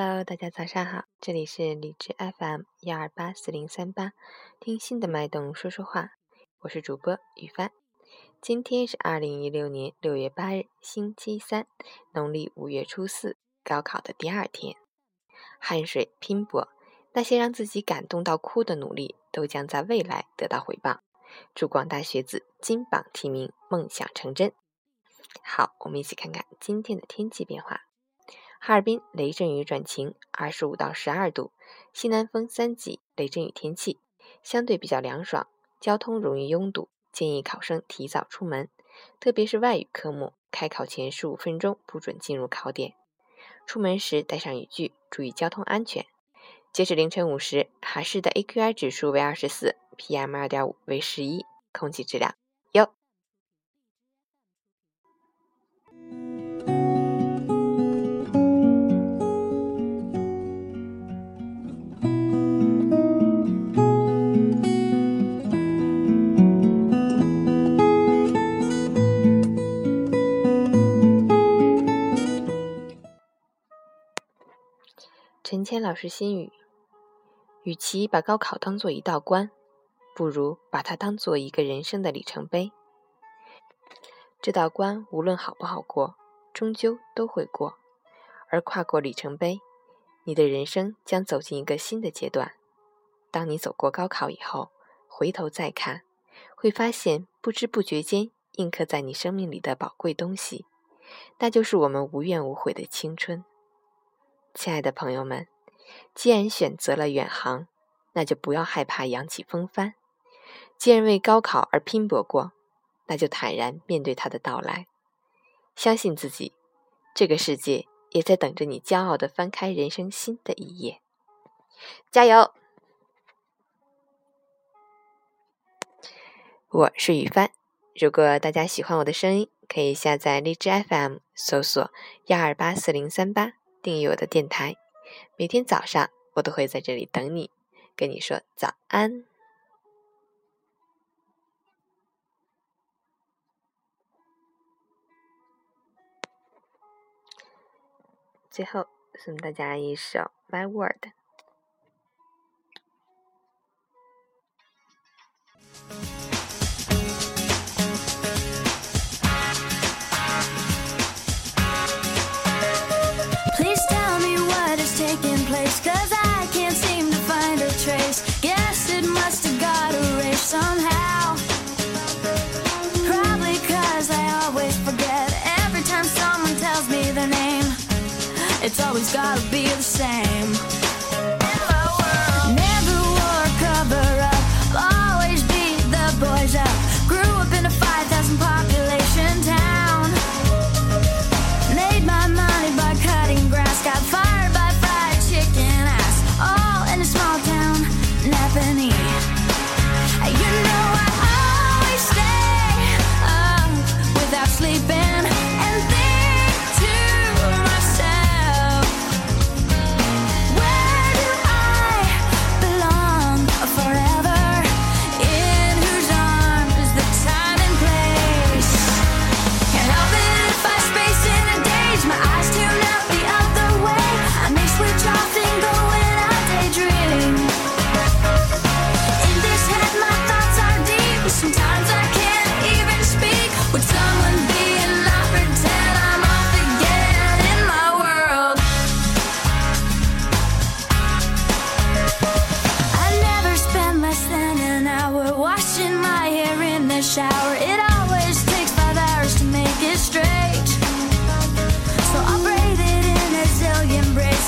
Hello，大家早上好，这里是荔枝 FM 幺二八四零三八，听心的脉动说说话，我是主播雨帆。今天是二零一六年六月八日，星期三，农历五月初四，高考的第二天，汗水拼搏，那些让自己感动到哭的努力，都将在未来得到回报。祝广大学子金榜题名，梦想成真。好，我们一起看看今天的天气变化。哈尔滨雷阵雨转晴，二十五到十二度，西南风三级，雷阵雨天气，相对比较凉爽，交通容易拥堵，建议考生提早出门，特别是外语科目，开考前十五分钟不准进入考点，出门时带上雨具，注意交通安全。截止凌晨五时，哈市的 AQI 指数为二十四，PM 二点五为十一，空气质量。陈谦老师心语：与其把高考当做一道关，不如把它当做一个人生的里程碑。这道关无论好不好过，终究都会过。而跨过里程碑，你的人生将走进一个新的阶段。当你走过高考以后，回头再看，会发现不知不觉间印刻在你生命里的宝贵东西，那就是我们无怨无悔的青春。亲爱的朋友们，既然选择了远航，那就不要害怕扬起风帆；既然为高考而拼搏过，那就坦然面对它的到来。相信自己，这个世界也在等着你骄傲的翻开人生新的一页。加油！我是雨帆。如果大家喜欢我的声音，可以下载荔枝 FM，搜索幺二八四零三八。订阅我的电台，每天早上我都会在这里等你，跟你说早安。最后送大家一首《My World》。It's always gotta be the same.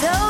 so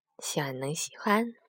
希望能喜欢。